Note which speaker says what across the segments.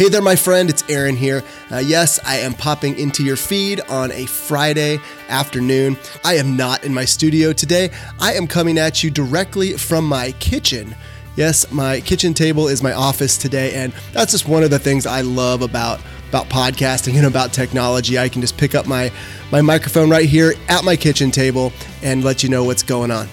Speaker 1: Hey there, my friend, it's Aaron here. Uh, yes, I am popping into your feed on a Friday afternoon. I am not in my studio today, I am coming at you directly from my kitchen. Yes, my kitchen table is my office today, and that's just one of the things I love about about podcasting and about technology. I can just pick up my my microphone right here at my kitchen table and let you know what's going on.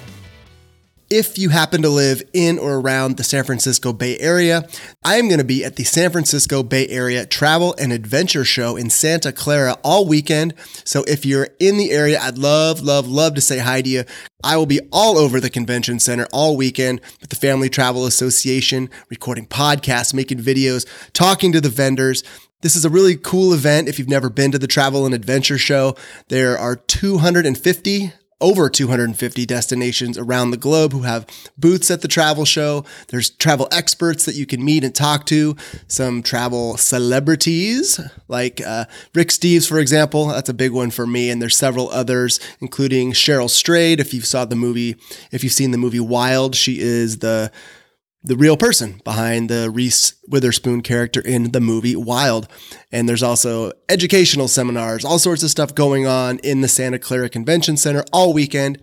Speaker 1: If you happen to live in or around the San Francisco Bay Area, I am going to be at the San Francisco Bay Area Travel and Adventure Show in Santa Clara all weekend. So if you're in the area, I'd love, love, love to say hi to you. I will be all over the convention center all weekend with the Family Travel Association, recording podcasts, making videos, talking to the vendors. This is a really cool event if you've never been to the Travel and Adventure Show. There are 250 over 250 destinations around the globe who have booths at the travel show. There's travel experts that you can meet and talk to, some travel celebrities like uh, Rick Steves, for example. That's a big one for me. And there's several others, including Cheryl Strayed. If you saw the movie, if you've seen the movie Wild, she is the the real person behind the Reese Witherspoon character in the movie Wild. And there's also educational seminars, all sorts of stuff going on in the Santa Clara Convention Center all weekend.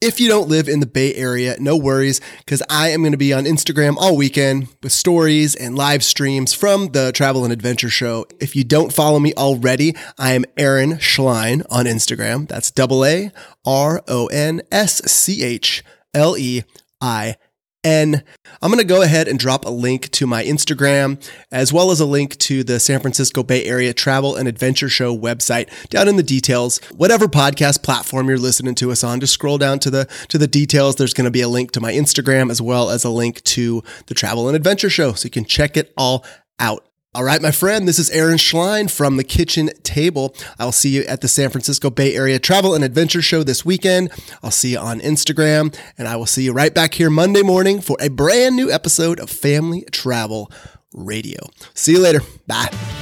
Speaker 1: If you don't live in the Bay Area, no worries, because I am going to be on Instagram all weekend with stories and live streams from the Travel and Adventure Show. If you don't follow me already, I am Aaron Schlein on Instagram. That's double A R O N S C H L E I N. I'm going to go ahead and drop a link to my Instagram as well as a link to the San Francisco Bay Area Travel and Adventure Show website down in the details. Whatever podcast platform you're listening to us on, just scroll down to the to the details. There's going to be a link to my Instagram as well as a link to the Travel and Adventure Show so you can check it all out. All right, my friend, this is Aaron Schlein from the kitchen table. I'll see you at the San Francisco Bay Area Travel and Adventure Show this weekend. I'll see you on Instagram, and I will see you right back here Monday morning for a brand new episode of Family Travel Radio. See you later. Bye.